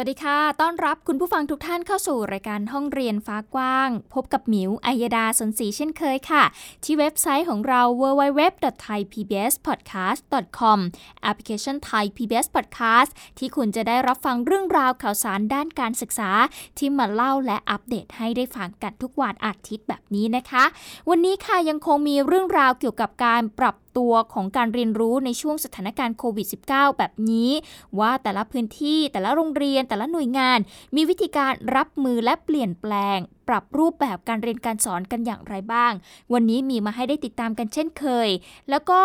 วัสดีค่ะ ต้อนรับคุณผู้ฟังทุกท่านเข้าสู่รายการห้องเรียนฟ้ากว้าง พบกับหมิวอัยดาสนศรีเช่นเคยค่ะ ที่เว็บไซต์ของเรา www.thaipbspodcast.com แอปพลิเคชัน Thai PBS Podcast ที่คุณจะได้รับฟังเรื่องราวข่าวสารด้านการศึกษา ที่มาเล่าและอัปเดตให้ได้ฟังกันทุกวันอาทิตย์แบบนี้นะคะ วันนี้ค่ะยังคงมีเรื่องราวเกี่ยวกับการปรับ ตัวของการเรียนรู้ในช่วงสถานการณ์โควิด -19 แบบนี้ ว่าแต่ละพื้นที่แต่ละโรงเรียนแต่ละหน่วยงาน มีวิธีการรับมือและเปลี่ยนแปลง ปรับรูปแบบการเรียนการสอนกันอย่างไรบ้าง วันนี้มีมาให้ได้ติดตามกันเช่นเคย แล้วก็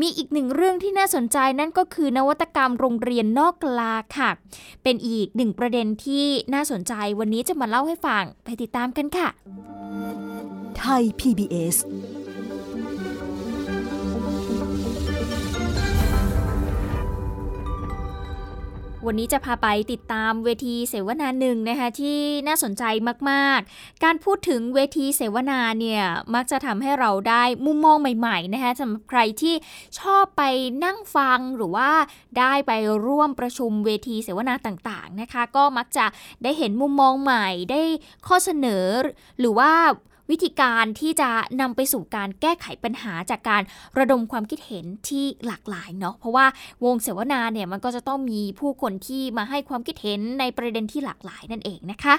มีอีกหนึ่งเรื่องที่น่าสนใจนั่นก็คือนวัตกรรมโรงเรียนนอกกลาค่ะ เป็นอีกหนึ่งประเด็นที่น่าสนใจวันนี้จะมาเล่าให้ฟังไปติดตามกันค่ะ ไทย PBS วันนี้จะพาไปติดตามเวทีเสวนาหนึ่งนะคะที่น่าสนใจมากๆ การพูดถึงเวทีเสวนาเนี่ยมักจะทำให้เราได้มุมมองใหม่ๆนะคะสำหรับใครที่ชอบไปนั่งฟังหรือว่าได้ไปร่วมประชุมเวทีเสวนาต่างๆนะคะ ก็มักจะได้เห็นมุมมองใหม่ได้ข้อเสนอหรือว่า วิธีการที่จะนำไปสู่การแก้ไขปัญหาจากการระดมความคิดเห็นที่หลากหลายเนาะเพราะว่าวงเสวนาเนี่ยมันก็จะต้องมีผู้คนที่มาให้ความคิดเห็นในประเด็นที่หลากหลายนั่นเองนะคะ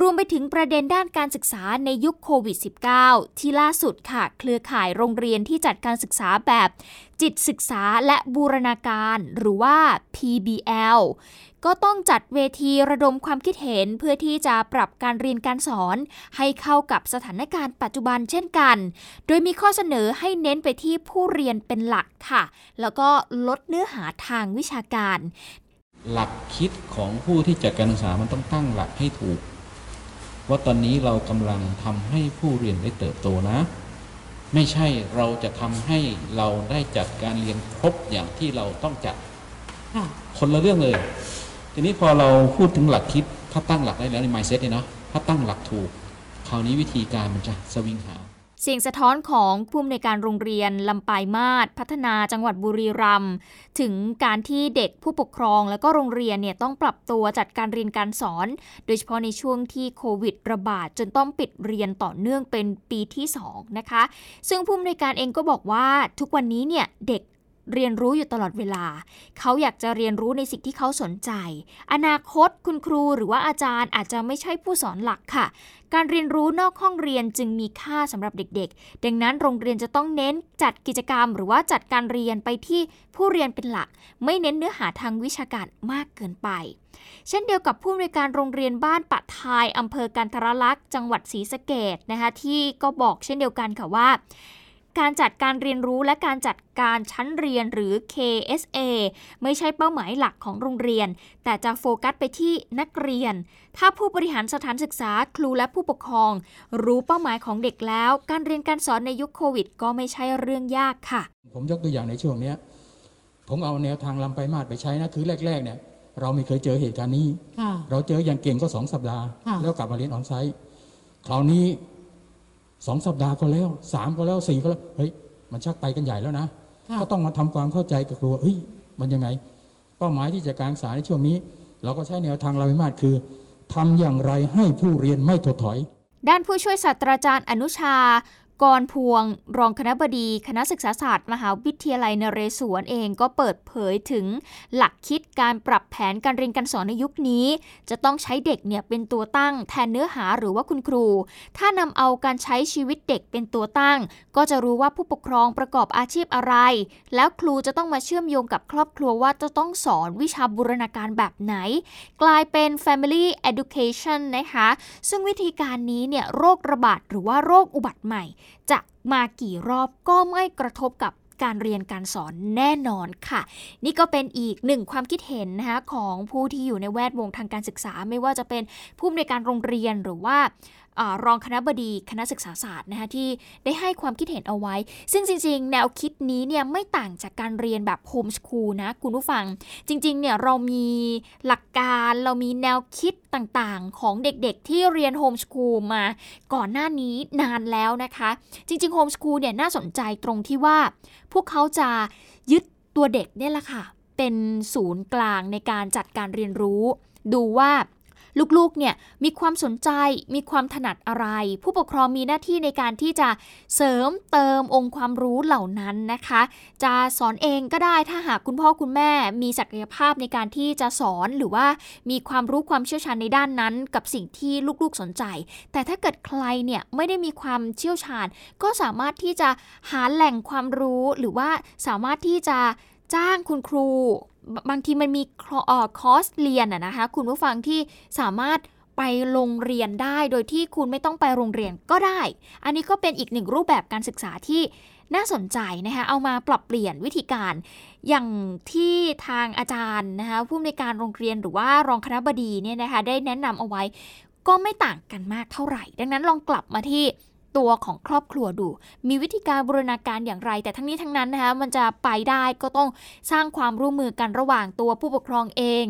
รวมไปถึงประเด็นด้านการศึกษาในยุคโควิด -19 ที่ล่าสุดค่ะ เครือข่ายโรงเรียนที่จัดการศึกษาแบบจิตศึกษาและบูรณาการหรือว่า PBL ก็ต้องจัดเวทีระดมความคิดเห็นเพื่อที่จะปรับการเรียนการสอน ให้เข้ากับสถานการณ์ปัจจุบันเช่นกัน โดยมีข้อเสนอให้เน้นไปที่ผู้เรียนเป็นหลักค่ะ แล้วก็ลดเนื้อหาทางวิชาการ หลักคิดของผู้ที่จัดการศึกษามันต้องตั้งหลักให้ถูก ว่าตอนนี้เรากำลังทำให้ผู้เรียนได้เติบโตนะ ไม่ใช่เราจะทำให้เราได้จัดการเรียนครบอย่างที่เราต้องจัดคนละเรื่องเลย ทีนี้พอเราพูดถึงหลักคิดถ้าตั้งหลักได้แล้วใน mindset เนี่ยเนาะถ้าตั้งหลักถูก คราวนี้วิธีการมันจะสวิงหาเสียงสะท้อนของผู้อำนวยการโรงเรียนลำปายมาศพัฒนาจังหวัดบุรีรัมย์ถึงการที่เด็กผู้ปกครองและก็โรงเรียนเนี่ยต้องปรับตัวจัดการเรียนการสอน โดยเฉพาะในช่วงที่โควิดระบาดจนต้องปิดเรียนต่อเนื่องเป็นปีที่ 2 นะคะ ซึ่งผู้อำนวยการเองก็บอกว่าทุกวันนี้เนี่ยเด็ก เรียนรู้อยู่ตลอดเวลา เขาอยากจะเรียนรู้ในสิ่งที่เขาสนใจ อนาคตคุณครูหรือว่าอาจารย์อาจจะไม่ใช่ผู้สอนหลักค่ะ การเรียนรู้นอกห้องเรียนจึงมีค่าสำหรับเด็กๆ ดังนั้นโรงเรียนจะต้องเน้นจัดกิจกรรม หรือว่าจัดการเรียนไปที่ผู้เรียนเป็นหลัก ไม่เน้นเนื้อหาทางวิชาการมากเกินไป เช่นเดียวกับผู้อำนวยการโรงเรียนบ้านปะทายอำเภอกันทรลักษณ์จังหวัดศรีสะเกดนะคะที่ก็บอกเช่นเดียวกันค่ะว่า การจัดการเรียนรู้และการจัดการชั้นเรียนหรือ KSA ไม่ใช่เป้าหมายหลักของโรงเรียน แต่จะโฟกัสไปที่นักเรียน ถ้าผู้บริหารสถานศึกษาครูและผู้ปกครอง รู้เป้าหมายของเด็กแล้ว การเรียนการสอนในยุคโควิด ก็ไม่ใช่เรื่องยากค่ะ ผมยกตัวอย่างในช่วงนี้ผมเอาแนวทางลำไปมาดไปใช้นะคือแรกๆเนี่ยเราไม่เคยเจอเหตุการณ์นี้ เราเจออย่างเก่งก็สองสัปดาห์ แล้วกลับมาเรียนออนไซต์ คราวนี้ สองสัปดาห์ก็แล้วสามก็แล้วสี่ก็แล้วเฮ้ยมันชักไปกันใหญ่แล้วนะก็ต้องมาทำความเข้าใจกับครูเฮ้ยมันยังไง เป้าหมายที่จะการศึกษาในช่วงนี้ เราก็ใช้แนวทางเราไม่มากคือทำอย่างไรให้ผู้เรียนไม่ถดถอย ด้านผู้ช่วยศาสตราจารย์อนุชา กรพวงรองคณะบดีคณะศึกษาศาสตร์ มหาวิทยาลัยนเรศวรเองก็เปิดเผยถึงหลักคิดการปรับแผนการเรียนการสอนในยุคนี้ จะต้องใช้เด็กเนี่ยเป็นตัวตั้งแทนเนื้อหาหรือว่าคุณครู ถ้านำเอาการใช้ชีวิตเด็กเป็นตัวตั้ง ก็จะรู้ว่าผู้ปกครองประกอบอาชีพอะไร แล้วครูจะต้องมาเชื่อมโยงกับครอบครัวว่าจะต้องสอนวิชาบูรณาการแบบไหน กลายเป็น family education นะคะ ซึ่งวิธีการนี้เนี่ยโรคระบาดหรือว่าโรคอุบัติใหม่จะมากี่รอบก็ไม่กระทบกับการเรียนการสอนแน่นอนค่ะ นี่ก็เป็นอีกหนึ่งความคิดเห็นนะคะของผู้ที่อยู่ในแวดวงทางการศึกษา ไม่ว่าจะเป็นผู้อำนวยการโรงเรียนหรือว่า รองคณะบดีคณะศึกษาศาสตร์นะคะที่ได้ให้ความคิดเห็นเอาไว้ ซึ่งจริง ๆ แนวคิดนี้เนี่ยไม่ต่างจากการเรียนแบบโฮมสคูลนะคุณผู้ฟัง จริงๆเนี่ยเรามีหลักการเรามีแนวคิดต่างๆ ของเด็กๆ ที่เรียนโฮมสคูลมาก่อนหน้านี้นานแล้วนะคะ จริงๆโฮมสคูลเนี่ยน่าสนใจตรงที่ว่า พวกเขาจะยึดตัวเด็กเนี่ยแหละค่ะเป็นศูนย์กลางในการจัดการเรียนรู้ ดูว่า ลูกๆ เนี่ยมีความสนใจ มีความถนัดอะไร ผู้ปกครองมีหน้าที่ในการที่จะเสริมเติมองค์ความรู้เหล่านั้นนะคะ จะสอนเองก็ได้ถ้าหากคุณพ่อคุณแม่มีศักยภาพในการที่จะสอนหรือว่ามีความรู้ความเชี่ยวชาญในด้านนั้น กับสิ่งที่ลูกๆสนใจ แต่ถ้าเกิดใครเนี่ยไม่ได้มีความเชี่ยวชาญ ก็สามารถที่จะหาแหล่งความรู้หรือว่าสามารถที่จะจ้างคุณครู บางทีมันมีคอร์สเรียนอะนะคะ คุณผู้ฟังที่สามารถไปโรงเรียนได้โดยที่คุณไม่ต้องไปโรงเรียนก็ได้ อันนี้ก็เป็นอีกหนึ่งรูปแบบการศึกษาที่น่าสนใจนะคะ เอามาปรับเปลี่ยนวิธีการ อย่างที่ทางอาจารย์นะคะผู้ในการโรงเรียนหรือว่ารองคณะบดีเนี่ยนะคะได้แนะนำเอาไว้ ก็ไม่ต่างกันมากเท่าไหร่ ดังนั้นลองกลับมาที่ ตัวของครอบครัวดู มีวิธีการบูรณาการอย่างไร แต่ทั้งนี้ทั้งนั้นนะคะมันจะไปได้ก็ต้องสร้างความร่วมมือกันระหว่างตัวผู้ปกครองเอง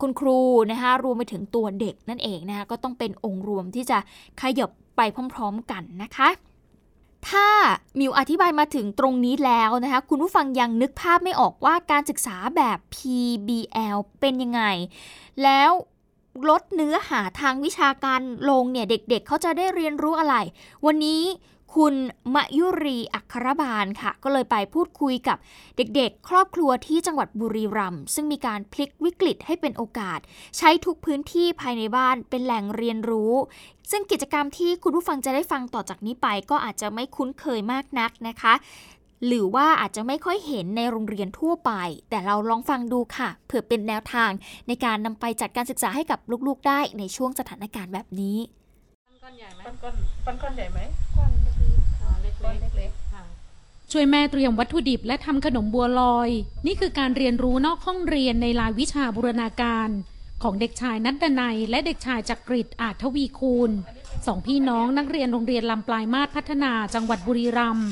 คุณครูนะคะรวมไปถึงตัวเด็กนั่นเองนะคะก็ต้องเป็นองค์รวมที่จะขยับไปพร้อม ๆ กันนะคะถ้ามิวอธิบายมาถึงตรงนี้แล้วนะคะคุณผู้ฟังยังนึกภาพไม่ออกว่าการศึกษาแบบ PBL เป็นยังไง แล้ว ลดเนื้อหาทางวิชาการลงเนี่ยเด็กๆเเขาจะได้เรียนรู้อะไร วันนี้คุณมยุรีอัครบาลค่ะ ก็เลยไปพูดคุยกับเด็กๆ ครอบครัวที่จังหวัดบุรีรัมย์ซึ่งมีการพลิกวิกฤตให้เป็นโอกาส ใช้ทุกพื้นที่ภายในบ้านเป็นแหล่งเรียนรู้ ซึ่งกิจกรรมที่คุณผู้ฟังจะได้ฟังต่อจากนี้ไป ก็อาจจะไม่คุ้นเคยมากนักนะคะ หรือว่าอาจจะไม่ค่อยเห็นในโรงเรียนทั่วไป แต่เราลองฟังดูค่ะ เผื่อเป็นแนวทางในการนำไปจัดการศึกษาให้กับลูกๆ ได้ในช่วงสถานการณ์แบบนี้ก้อนใหญ่ไหมก้อนก้อนก้อนใหญ่ไหมก้อนเล็กๆเล็กๆช่วยแม่เตรียมวัตถุดิบและทำขนมบัวลอย นี่คือการเรียนรู้นอกห้องเรียนในลายวิชาบูรณาการ ของเด็กชายนัดดนัยและเด็กชายจักริดอาจทวีคูณสองพี่น้องนักเรียนโรงเรียนลำปลายมาศพัฒนาจังหวัดบุรีรัมย์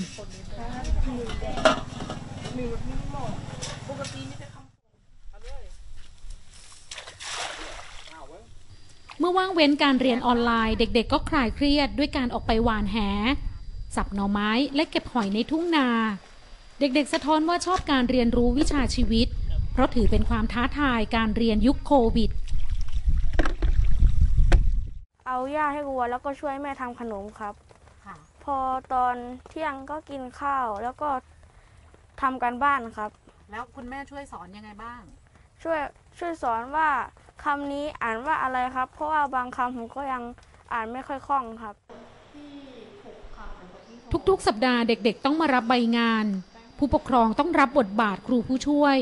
เมื่อว่างเว้นการเรียนออนไลน์ เด็กๆ ก็คลายเครียดด้วยการออกไปหวานแห สับหน่อไม้และเก็บหอยในทุ่งนา เด็กๆ สะท้อนว่าชอบการเรียนรู้วิชาชีวิต เพราะถือเป็นความท้าทายการเรียนยุคโควิด เอาหญ้าให้วัวแล้วก็ช่วยแม่ทำขนมครับ พอตอนเที่ยงก็กินข้าวแล้วก็ ทำการบ้านครับ แล้วคุณแม่ช่วยสอนยังไงบ้าง ช่วยช่วยสอนว่าคำนี้อ่านว่าอะไรครับ เพราะว่าบางคำผมก็ยังอ่านไม่ค่อยคล่องครับ ทุกๆ สัปดาห์เด็กๆ ต้องมารับใบงาน ผู้ปกครองต้องรับบทบาทครูผู้ช่วย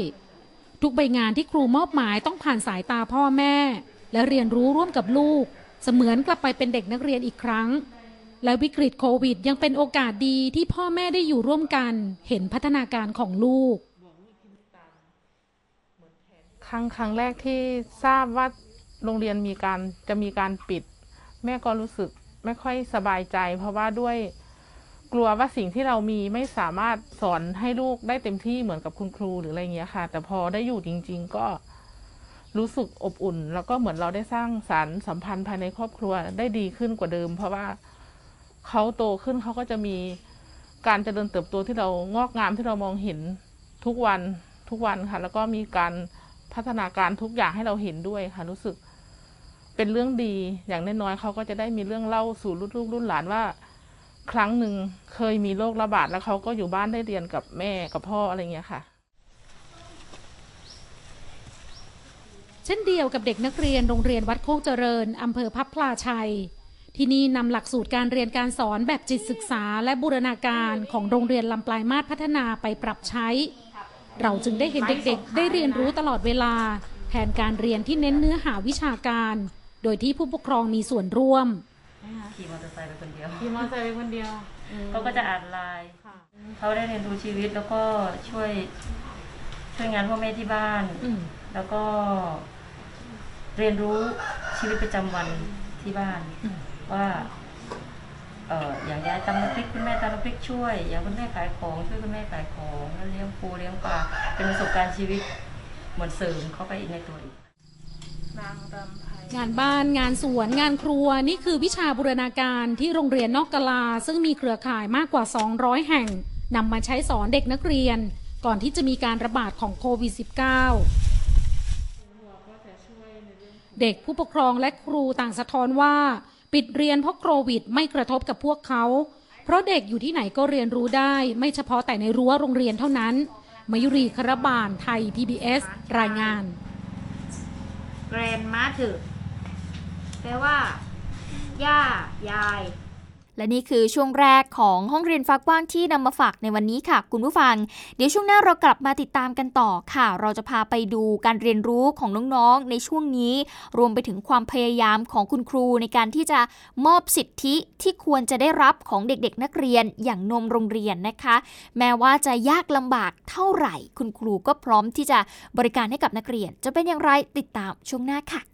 ทุกใบงานที่ครูมอบหมายต้องผ่านสายตาพ่อแม่ และเรียนรู้ร่วมกับลูก เสมือนกลับไปเป็นเด็กนักเรียนอีกครั้ง และวิกฤตโควิด ยังเป็นโอกาสดีที่พ่อแม่ได้อยู่ร่วมกัน เห็นพัฒนาการของลูก ครั้งครั้งแรกที่ทราบว่าโรงเรียนมีการจะมีการปิด แม่ก็รู้สึกไม่ค่อยสบายใจ เพราะว่าด้วยกลัวว่าสิ่งที่เรามีไม่สามารถสอนให้ลูกได้เต็มที่เหมือนกับคุณครูหรืออะไรเงี้ยค่ะ แต่พอได้อยู่จริง ๆ ก็รู้สึกอบอุ่น แล้วก็เหมือนเราได้สร้างสารค์สัมพันธ์ภายในครอบครัวได้ดีขึ้นกว่าเดิม เพราะว่า เขาโตขึ้นเขาก็จะมีการเจริญเติบโตที่เรางอกงามที่เรามองเห็นทุกวันทุกวันค่ะ แล้วก็มีการพัฒนาการทุกอย่างให้เราเห็นด้วยค่ะ รู้สึก เป็นเรื่องดีอย่างน้อยๆเขาก็จะได้มีเรื่องเล่าสู่รุ่นลูกรุ่นหลานว่า ครั้งหนึ่งเคยมีโรคระบาดแล้วเขาก็อยู่บ้านได้เรียนกับแม่กับพ่ออะไรเงี้ยค่ะ เช่นเดียวกับเด็กนักเรียนโรงเรียนวัดโคกเจริญอำเภอพับพลาชัย ที่นี่นำหลักสูตรการเรียนการสอนแบบจิตศึกษา และบูรณาการของโรงเรียนลำปลายมาศพัฒนาไปปรับใช้ เราจึงได้เห็นเด็กๆ ได้เรียนรู้ตลอดเวลา แทนการเรียนที่เน้นเนื้อหาวิชาการ โดยที่ผู้ปกครองมีส่วนร่วมขี่มอเตอร์ไซค์ไปคนเดียวขี่มอเตอร์ไซค์ไปคนเดียวเขาก็จะอ่านไลน์เขาได้เรียนรู้ชีวิตแล้วก็ช่วยช่วยงานพ่อแม่ที่บ้าน แล้วก็เรียนรู้ชีวิตประจำวันที่บ้าน ว่าเอออย่างยายตำน้ำพริกคุณแม่ตำน้ำพริกช่วย อย่างคุณแม่ขายของช่วยคุณแม่ขายของแล้วเลี้ยงปูเลี้ยงปลาเป็นประสบการณ์ชีวิตเหมือนเสริมเข้าไปอีกในตัวอีกงานบ้านงานสวนงานครัวนี่คือวิชาบูรณาการที่โรงเรียนนอกกลา ซึ่งมีเครือข่ายมากกว่า 200 แห่งนำมาใช้สอนเด็กนักเรียน ก่อนที่จะมีการระบาดของโควิด -19 เด็กผู้ปกครองและครูต่างสะท้อนว่า ปิดเรียนเพราะโควิดไม่กระทบกับพวกเขา เพราะเด็กอยู่ที่ไหนก็เรียนรู้ได้ ไม่เฉพาะแต่ในรั้วโรงเรียนเท่านั้นมายุรีคารบานไทย PBS รายงาน แกรนมาถือแปลว่า ย่า ยาย และนี่คือช่วงแรกของห้องเรียนฟ้ากว้างที่นำมาฝากในวันนี้ค่ะ คุณผู้ฟัง เดี๋ยวช่วงหน้าเรากลับมาติดตามกันต่อค่ะ เราจะพาไปดูการเรียนรู้ของน้องๆ ในช่วงนี้ รวมไปถึงความพยายามของคุณครูในการที่จะมอบสิทธิที่ควรจะได้รับของเด็กๆ นักเรียนอย่างนมโรงเรียนนะคะ แม้ว่าจะยากลำบากเท่าไหร่ คุณครูก็พร้อมที่จะบริการให้กับนักเรียน จะเป็นอย่างไรติดตามช่วงหน้าค่ะ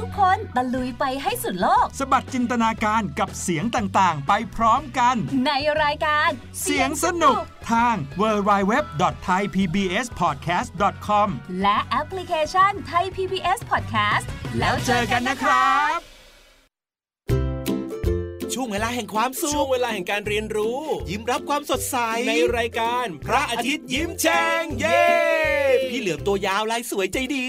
ทุกคนตะลุยไปให้สุดโลก สบัดจินตนาการกับเสียงต่างๆ ไปพร้อมกัน ในรายการเสียงสนุกทาง www.thaipbspodcast.com และแอปพลิเคชันไทย PBS Podcast แล้วเจอกันนะครับ ช่วงเวลาแห่งความสุขช่วงเวลาแห่งการเรียนรู้ ยิ้มรับความสดใส ในรายการพระอาทิตย์ยิ้มแฉ่งเย้ พี่เหลือมตัวยาวลายสวยใจดี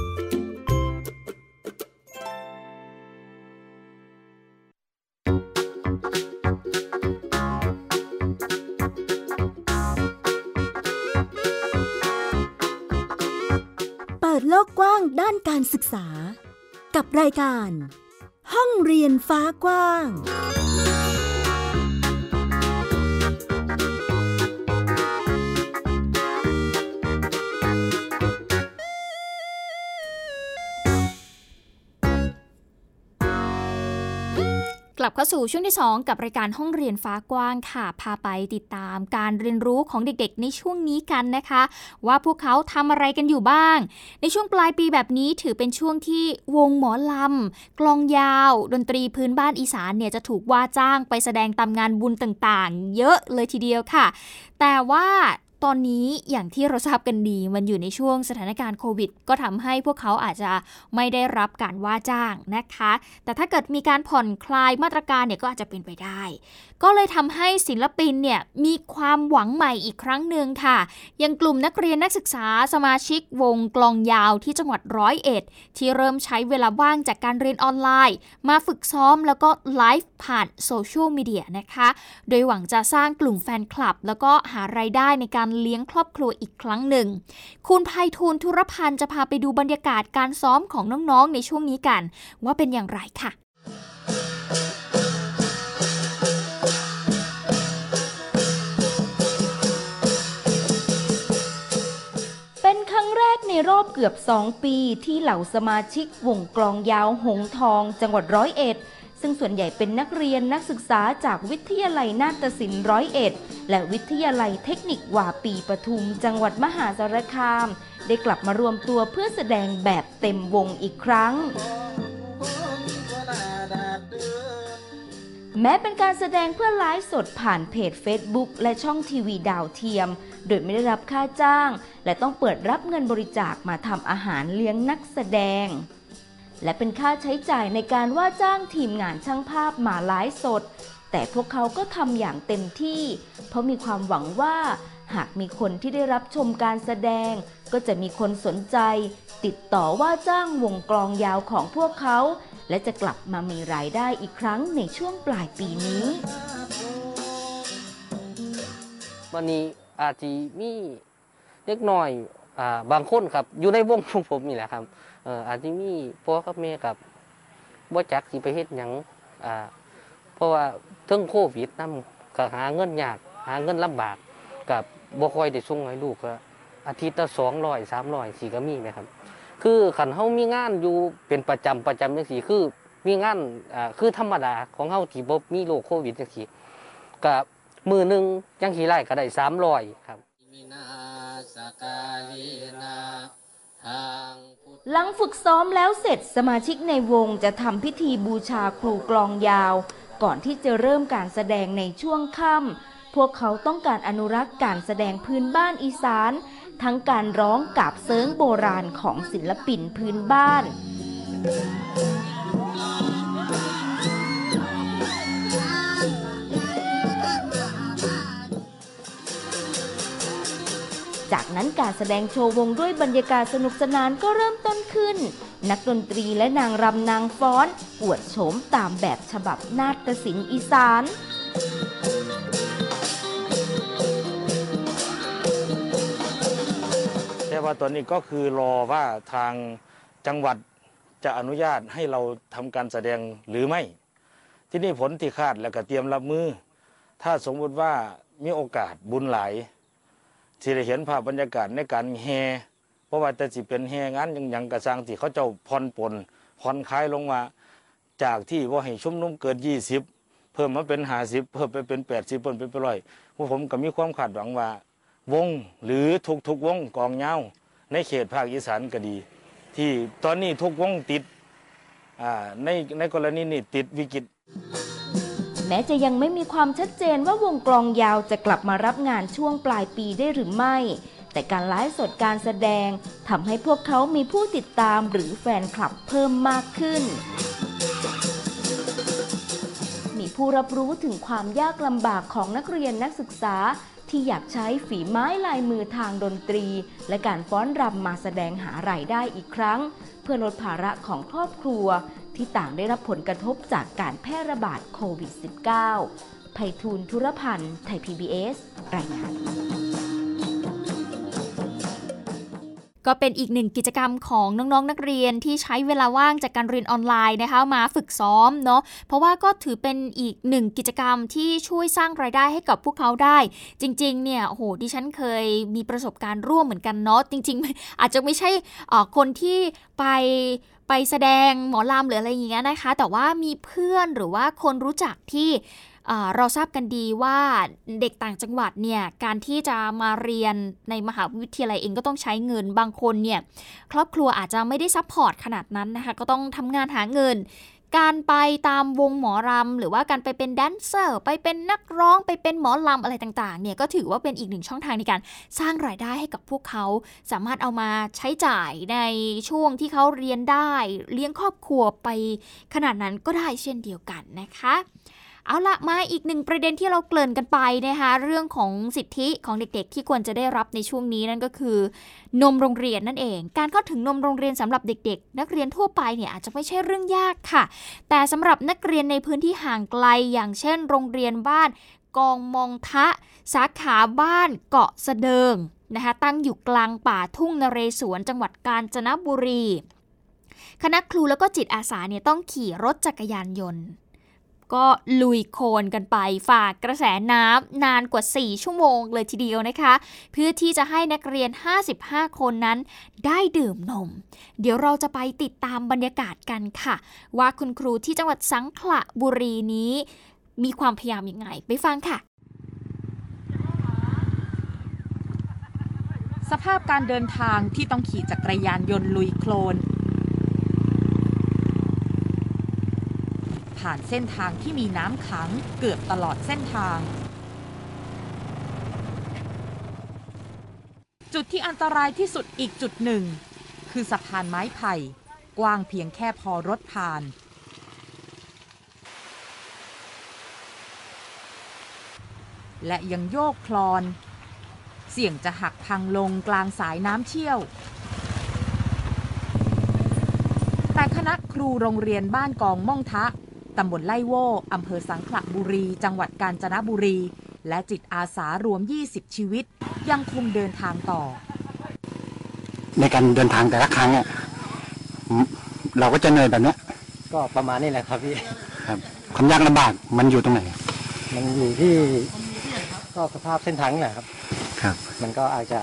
ปิดโลกกว้างด้านการศึกษา กับรายการ ห้องเรียนฟ้ากว้าง กลับเข้าสู่ช่วงที่ 2 กับรายการห้องเรียนฟ้ากว้างค่ะ พาไปติดตามการเรียนรู้ของเด็กๆ ในช่วงนี้กันนะคะ ว่าพวกเขาทำอะไรกันอยู่บ้าง ในช่วงปลายปีแบบนี้ถือเป็นช่วงที่วงหมอลำกลองยาว ดนตรีพื้นบ้านอีสานเนี่ยจะถูกว่าจ้างไปแสดงตามงานบุญต่างๆ เยอะเลยทีเดียวค่ะ แต่ว่า ตอนนี้อย่างที่เราทราบกันดี มันอยู่ในช่วงสถานการณ์โควิด ก็ทำให้พวกเขาอาจจะไม่ได้รับการว่าจ้างนะคะ แต่ถ้าเกิดมีการผ่อนคลายมาตรการเนี่ยก็อาจจะเป็นไปได้ ก็เลยทำให้ศิลปินเนี่ยมีความหวังใหม่อีกครั้งหนึ่งค่ะ อย่างกลุ่มนักเรียนนักศึกษาสมาชิกวงกลองยาวที่จังหวัดร้อยเอ็ดที่เริ่มใช้เวลาว่างจากการเรียนออนไลน์ มาฝึกซ้อมแล้วก็ไลฟ์ผ่านโซเชียลมีเดียนะคะ โดยหวังจะสร้างกลุ่มแฟนคลับ แล้วก็หารายได้ในการเลี้ยงครอบครัวอีกครั้งหนึ่ง คุณภัยทูลธุรพันธ์จะพาไปดูบรรยากาศการซ้อมของน้องๆในช่วงนี้กัน ว่าเป็นอย่างไรค่ะ เป็นครั้งแรกในรอบเกือบ 2 ปีที่เหล่าสมาชิกวงกลองยาวหงทอง จังหวัดร้อยเอ็ด ซึ่งส่วนใหญ่เป็นนักเรียนนักศึกษาจากวิทยาลัยนาฏศิลป์ร้อยเอ็ดและวิทยาลัยเทคนิควาปีปทุม จังหวัดมหาสารคาม ได้กลับมารวมตัวเพื่อแสดงแบบเต็มวงอีกครั้งแม้เป็นการแสดงเพื่อไลฟ์สดผ่านเพจ Facebook และช่องทีวีดาวเทียม โดยไม่ได้รับค่าจ้าง และต้องเปิดรับเงินบริจาคมาทำอาหารเลี้ยงนักแสดง และเป็นค่าใช้จ่ายในการว่าจ้างทีมงานช่างภาพมาไลฟ์สด แต่พวกเขาก็ทำอย่างเต็มที่ เพราะมีความหวังว่า หากมีคนที่ได้รับชมการแสดง ก็จะมีคนสนใจ ติดต่อว่าจ้างวงกลองยาวของพวกเขา และจะกลับมามีรายได้อีกครั้งในช่วงปลายปีนี้วันนี้อาจจะมีเล็กน้อย บางคนครับ อยู่ในวงของผมนี่แหละครับเอออาจจะมีพ่อกับแม่กับบ่จักสิไปเฮ็ดหยังอ่าเพราะว่าเทิงโควิดนำก็หาเงินยาก หาเงินลำบากกับบ่ค่อยได้ส่งให้ลูกก็อาทิตย์ละ200 300สิก็มีไหมครับ คือคันเฮามีงานอยู่เป็นประจำประจำจังซี่คือมีงานอ่าคือธรรมดาของเฮาที่บ่มีโรคโควิดจังซี่ก็มือหนึงจังสิไล่ก็ได้300ครับ หลังฝึกซ้อมแล้วเสร็จสมาชิกในวงจะทำพิธีบูชาครูกลองยาว ก่อนที่จะเริ่มการแสดงในช่วงค่ำพวกเขาต้องการอนุรักษ์การแสดงพื้นบ้านอีสาน ทั้งการร้องกาบเซิงโบราณของศิลปินพื้นบ้าน จากนั้นการแสดงโชว์วงด้วยบรรยากาศสนุกสนานก็เริ่มต้นขึ้น นักดนตรีและนางรำนางฟ้อนอวดโฉมตามแบบฉบับนาฏศิลป์อีสานแต่ว่าตอนนี้ก็คือรอว่าทางจังหวัดจะอนุญาตให้เราทำการแสดงหรือไม่ ที่นี่ผลที่คาดแล้วก็เตรียมรับมือ ถ้าสมมุติว่ามีโอกาสบุญหลาย ที่ได้เห็นภาพบรรยากาศในการแห่เพราะว่าแต่สิเป็นแห่งานอยังยังกระสังที่เขาเจ้าผ่อนปลนผ่อนคลายลงมา จากที่ว่าให้ชุมนุมเกิดยี่สิบเพิ่มมาเป็นห้าสิบเพิ่มไปเป็นแปดสิบเพิ่มไปเป็นร้อยพวกผมก็มีความคาดหวังว่า วงหรือทุกทุกวงกองเงาในเขตภาคอีสานก็ดี ที่ตอนนี้ทุกวงติดในในกรณีนี้ติดวิกฤต แม้จะยังไม่มีความชัดเจนว่าวงกลองยาวจะกลับมารับงานช่วงปลายปีได้หรือไม่ แต่การไลฟ์สดการแสดงทำให้พวกเขามีผู้ติดตามหรือแฟนคลับเพิ่มมากขึ้น มีผู้รับรู้ถึงความยากลำบากของนักเรียนนักศึกษาที่อยากใช้ฝีไม้ลายมือทางดนตรี และการฟ้อนรำมาแสดงหารายได้อีกครั้ง เพื่อลดภาระของครอบครัว ที่ต่างได้รับผลกระทบจากการแพร่ระบาดโควิด -19 ไพฑูรย์ธุรพันธ์ ไทย PBS รายงาน ก็เป็นอีกหนึ่งกิจกรรมของน้องๆนนักเรียนที่ใช้เวลาว่างจากการเรียนออนไลน์นะคะ มาฝึกซ้อมเนาะเพราะว่าก็ถือเป็นอีกหนึ่งกิจกรรมที่ช่วยสร้างรายได้ให้กับพวกเขาได้ จริงๆเนี่ยโอ้โหดิฉันเคยมีประสบการณ์ร่วมเหมือนกันเนาะจริง ๆ อาจจะไม่ใช่คนที่ไปไปแสดงหมอลำหรืออะไรอย่างเงี้ยนะคะ แต่ว่ามีเพื่อนหรือว่าคนรู้จักที่ เราทราบกันดีว่าเด็กต่างจังหวัดเนี่ยการที่จะมาเรียนในมหาวิทยาลัยเองก็ต้องใช้เงินบางคนเนี่ยครอบครัวอาจจะไม่ได้ support ขนาดนั้นนะคะก็ต้องทำงานหาเงิน การไปตามวงหมอลำหรือว่าการไปเป็นแดนเซอร์ ไปเป็นนักร้องไปเป็นหมอลำอะไรต่างๆเนี่ยก็ถือว่าเป็นอีกหนึ่งช่องทางในการสร้างรายได้ให้กับพวกเขา สามารถเอามาใช้จ่ายในช่วงที่เขาเรียนได้ เลี้ยงครอบครัวไปขนาดนั้นก็ได้เช่นเดียวกันนะคะ เอาละมาอีกหนึ่งประเด็นที่เราเกริ่นกันไปนะคะ เรื่องของสิทธิของเด็กๆ ที่ควรจะได้รับในช่วงนี้นั่นก็คือ นมโรงเรียนนั่นเอง การเข้าถึงนมโรงเรียนสำหรับเด็ก ๆ นักเรียนทั่วไปเนี่ยอาจจะไม่ใช่เรื่องยากค่ะ แต่สำหรับนักเรียนในพื้นที่ห่างไกล อย่างเช่น โรงเรียนบ้าน กองมองทะ สาขาบ้าน เกาะเสเดิงนะคะตั้งอยู่กลางป่าทุ่งนเรศวรจังหวัดกาญจนบุรี คณะครูแล้วก็จิตอาสาเนี่ยต้องขี่รถจักรยานยนต์ ก็ลุยโคลนกันไปฝากกระแสน้ำนานกว่า 4 ชั่วโมงเลยทีเดียวนะคะ เพื่อที่จะให้นักเรียน 55 คนนั้นได้ดื่มนม เดี๋ยวเราจะไปติดตามบรรยากาศกันค่ะ ว่าคุณครูที่จังหวัดสังขละบุรีนี้ มีความพยายามยังไงไปฟังค่ะสภาพการเดินทางที่ต้องขี่จักรยานยนต์ลุยโคลน ผ่านเส้นทางที่มีน้ำขังเกือบตลอดเส้นทาง จุดที่อันตรายที่สุดอีกจุดหนึ่ง คือสะพานไม้ไผ่ กว้างเพียงแค่พอรถผ่าน และยังโยกคลอน เสี่ยงจะหักพังลงกลางสายน้ำเชี่ยวแต่คณะครูโรงเรียนบ้านกองม่องทะ ตำบลไล่โวอำเภอสังขละบุรี จังหวัดกาญจนบุรี และจิตอาสารวม 20 ชีวิต ยังคงเดินทางต่อ ในการเดินทางแต่ละครั้งอะเราก็จะเหนื่อยแบบนี้ก็ประมาณนี้แหละครับพี่ครับความยากลำบากมันอยู่ตรงไหน มันอยู่ที่ก็สภาพเส้นทางนี่แหละครับ ครับ มันก็อาจจะ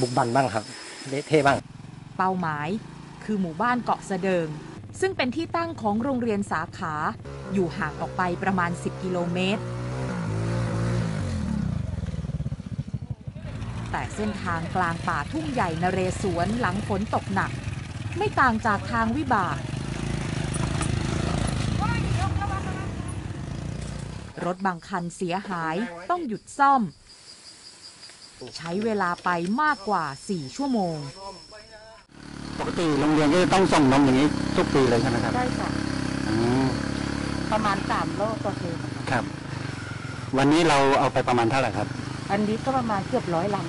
บุกบันบ้างครับเละเทะบ้าง เป้าหมายคือหมู่บ้านเกาะสะเดิง ซึ่งเป็นที่ตั้งของโรงเรียนสาขา อยู่ห่างออกไปประมาณ 10 กิโลเมตร แต่เส้นทางกลางป่าทุ่งใหญ่นเรศวรหลังฝนตกหนัก ไม่ต่างจากทางวิบาก รถบางคันเสียหายต้องหยุดซ่อม ใช้เวลาไปมากกว่า 4 ชั่วโมง ปกติโรงเรียนก็จะต้องส่งนมอย่างนี้ทุกปีเลยใช่ไหมครับใช่ค่ะอืมประมาณสามโลต่อเทอมครับ วันนี้เราเอาไปประมาณเท่าไหร่ครับ อันนี้ก็ประมาณเกือบร้อยลัง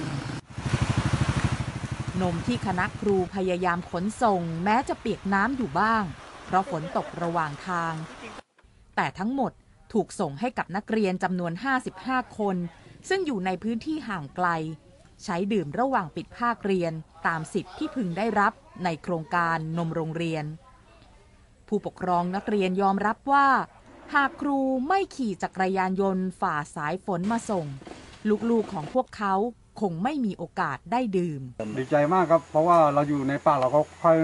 นมที่คณะครูพยายามขนส่ง แม้จะเปียกน้ำอยู่บ้าง เพราะฝนตกระหว่างทาง แต่ทั้งหมดถูกส่งให้กับนักเรียนจำนวน 55 คน ซึ่งอยู่ในพื้นที่ห่างไกล ใช้ดื่มระหว่างปิดภาคเรียนตามสิทธิ์ที่พึงได้รับ ในโครงการนมโรงเรียน ผู้ปกครองนักเรียนยอมรับว่า หากครูไม่ขี่จักรยานยนต์ฝ่าสายฝนมาส่ง ลูกๆของพวกเขาคงไม่มีโอกาสได้ดื่ม ดีใจมากครับ เพราะว่าเราอยู่ในป่าเราก็ค่อย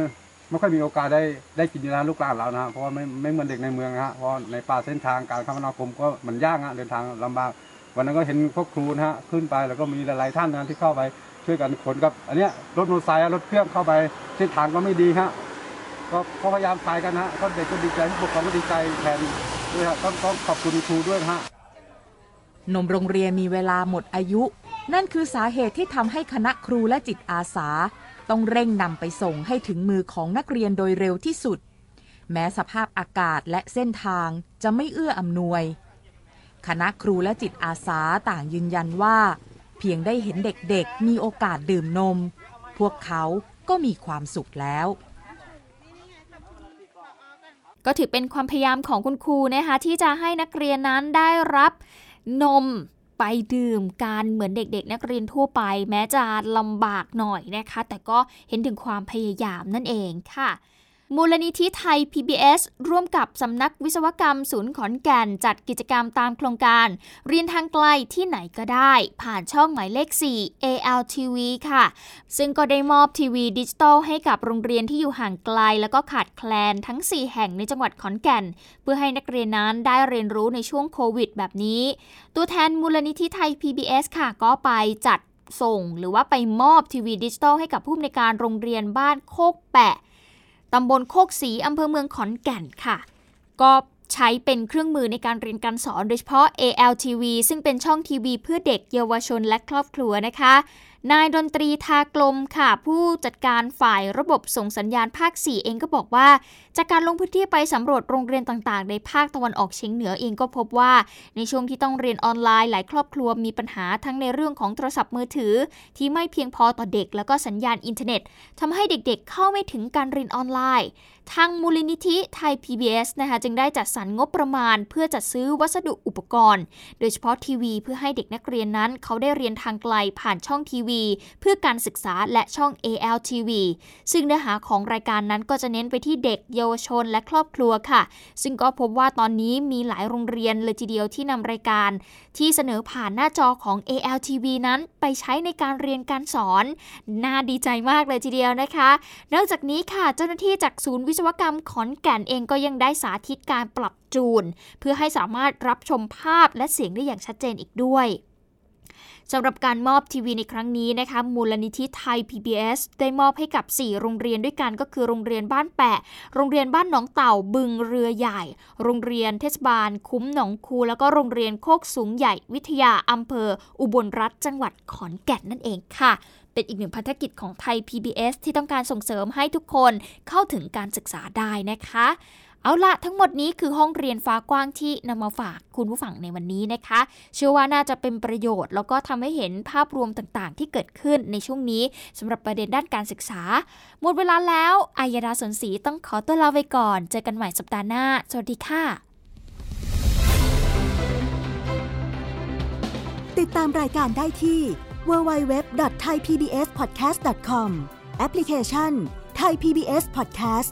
ไม่ค่อยมีโอกาสได้ได้กินนลูกหลานเรานะ เพราะว่าไม่ไม่เหมือนเด็กในเมืองนะฮะเพราะในป่าเส้นทางการคมนาคมก็มันยากฮะเดินทางลำบาก วันนั้นก็เห็นพวกครูนะฮะขึ้นไปแล้วก็มีหลายๆท่านนะที่เข้าไป ช่วยกันขนกับ อันเนี้ยรถมอเตอร์ไซค์รถเครื่องเข้าไปเส้นทางก็ไม่ดีฮะก็พยายามไปกันนะก็เด็กก็ดีใจผู้ปกครองก็ดีใจแทนด้วยฮะต้องต้องขอบคุณครูด้วยฮะนมโรงเรียนมีเวลาหมดอายุ นั่นคือสาเหตุที่ทำให้คณะครูและจิตอาสา ต้องเร่งนำไปส่งให้ถึงมือของนักเรียนโดยเร็วที่สุด แม้สภาพอากาศและเส้นทางจะไม่เอื้ออำนวย คณะครูและจิตอาสาต่างยืนยันว่า เพียงได้เห็นเด็กๆ มีโอกาสดื่มนม พวกเขาก็มีความสุขแล้ว ก็ถือเป็นความพยายามของคุณครูนะคะที่จะให้นักเรียนนั้นได้รับนมไปดื่มกันเหมือนเด็กๆ นักเรียนทั่วไป แม้จะลำบากหน่อยนะคะ แต่ก็เห็นถึงความพยายามนั่นเองค่ะ มูลนิธิไทย PBS ร่วมกับสำนักวิศวกรรมศูนย์ขอนแก่นจัดกิจกรรมตามโครงการ เรียนทางไกลที่ไหนก็ได้ ผ่านช่องหมายเลข 4 ALTV ค่ะ ซึ่งก็ได้มอบทีวีดิจิตอลให้กับโรงเรียนที่อยู่ห่างไกล แล้วก็ขาดแคลนทั้ง 4 แห่งในจังหวัดขอนแก่น เพื่อให้นักเรียนนั้นได้เรียนรู้ในช่วงโควิด แบบนี้ ตัวแทนมูลนิธิไทย PBS ค่ะก็ไปจัดส่ง หรือว่าไปมอบทีวีดิจิตอลให้กับผู้อำนวยการโรงเรียนบ้านโคกแปะ ตำบลโคกศรีอำเภอเมืองขอนแก่นค่ะ ก็ใช้เป็นเครื่องมือในการเรียนการสอนโดยเฉพาะ ALTV ซึ่งเป็นช่องทีวีเพื่อเด็กเยาวชนและครอบครัวนะคะ นายดนตรีทากลมค่ะ ผู้จัดการฝ่ายระบบส่งสัญญาณภาค 4 เองก็บอกว่า จากการลงพื้นที่ไปสำรวจโรงเรียนต่างๆ ในภาคตะวันออกเฉียงเหนือเองก็พบว่า ในช่วงที่ต้องเรียนออนไลน์หลายครอบครัวมีปัญหาทั้งในเรื่องของโทรศัพท์มือถือ ที่ไม่เพียงพอต่อเด็กแล้วก็สัญญาณอินเทอร์เน็ตทำให้เด็กๆ เข้าไม่ถึงการเรียนออนไลน์ ทางมูลนิธิไทย PBS นะคะจึงได้จัดสรรงบประมาณ เพื่อจัดซื้อวัสดุอุปกรณ์ โดยเฉพาะทีวี เพื่อให้เด็กนักเรียนนั้น เขาได้เรียนทางไกลผ่านช่องทีวีเพื่อการศึกษาและช่อง ALTV ซึ่งเนื้อหาของรายการนั้นก็จะเน้นไปที่เด็กเยาวชนและครอบครัวค่ะ ซึ่งก็พบว่าตอนนี้มีหลายโรงเรียนเลยทีเดียวที่นำรายการ ที่เสนอผ่านหน้าจอของ ALTV นั้นไปใช้ในการเรียนการสอน น่าดีใจมากเลยทีเดียวนะคะ นอกจากนี้ค่ะเจ้าหน้าที่จากศูนย์วิศวกรรมขอนแก่นเองก็ยังได้สาธิตการปรับจูน เพื่อให้สามารถรับชมภาพและเสียงได้อย่างชัดเจนอีกด้วย สำหรับการมอบทีวีในครั้งนี้นะคะมูลนิธิไทย PBS ได้มอบให้กับ 4 โรงเรียนด้วยกันก็คือโรงเรียนบ้านแปะ โรงเรียนบ้านหนองเต่าบึงเรือใหญ่ โรงเรียนเทศบาล คุ้มหนองคู แล้วก็โรงเรียนโคกสูงใหญ่วิทยาอำเภอ อุบลรัฐจังหวัดขอนแก่นนั่นเองค่ะ เป็นอีกหนึ่งพันธกิจของไทย PBS ที่ต้องการส่งเสริมให้ทุกคนเข้าถึงการศึกษาได้นะคะ เอาละทั้งหมดนี้คือห้องเรียนฟ้ากว้างที่นำมาฝากคุณผู้ฟังในวันนี้นะคะ เชื่อว่าน่าจะเป็นประโยชน์ แล้วก็ทำให้เห็นภาพรวมต่างๆ ที่เกิดขึ้นในช่วงนี้สำหรับประเด็นด้านการศึกษา หมดเวลาแล้วอายดาสนศรีต้องขอตัวลาไปก่อน เจอกันใหม่สัปดาห์หน้า สวัสดีค่ะ ติดตามรายการได้ที่ www.thaipbspodcast.com แอปพลิเคชัน Thai PBS Podcast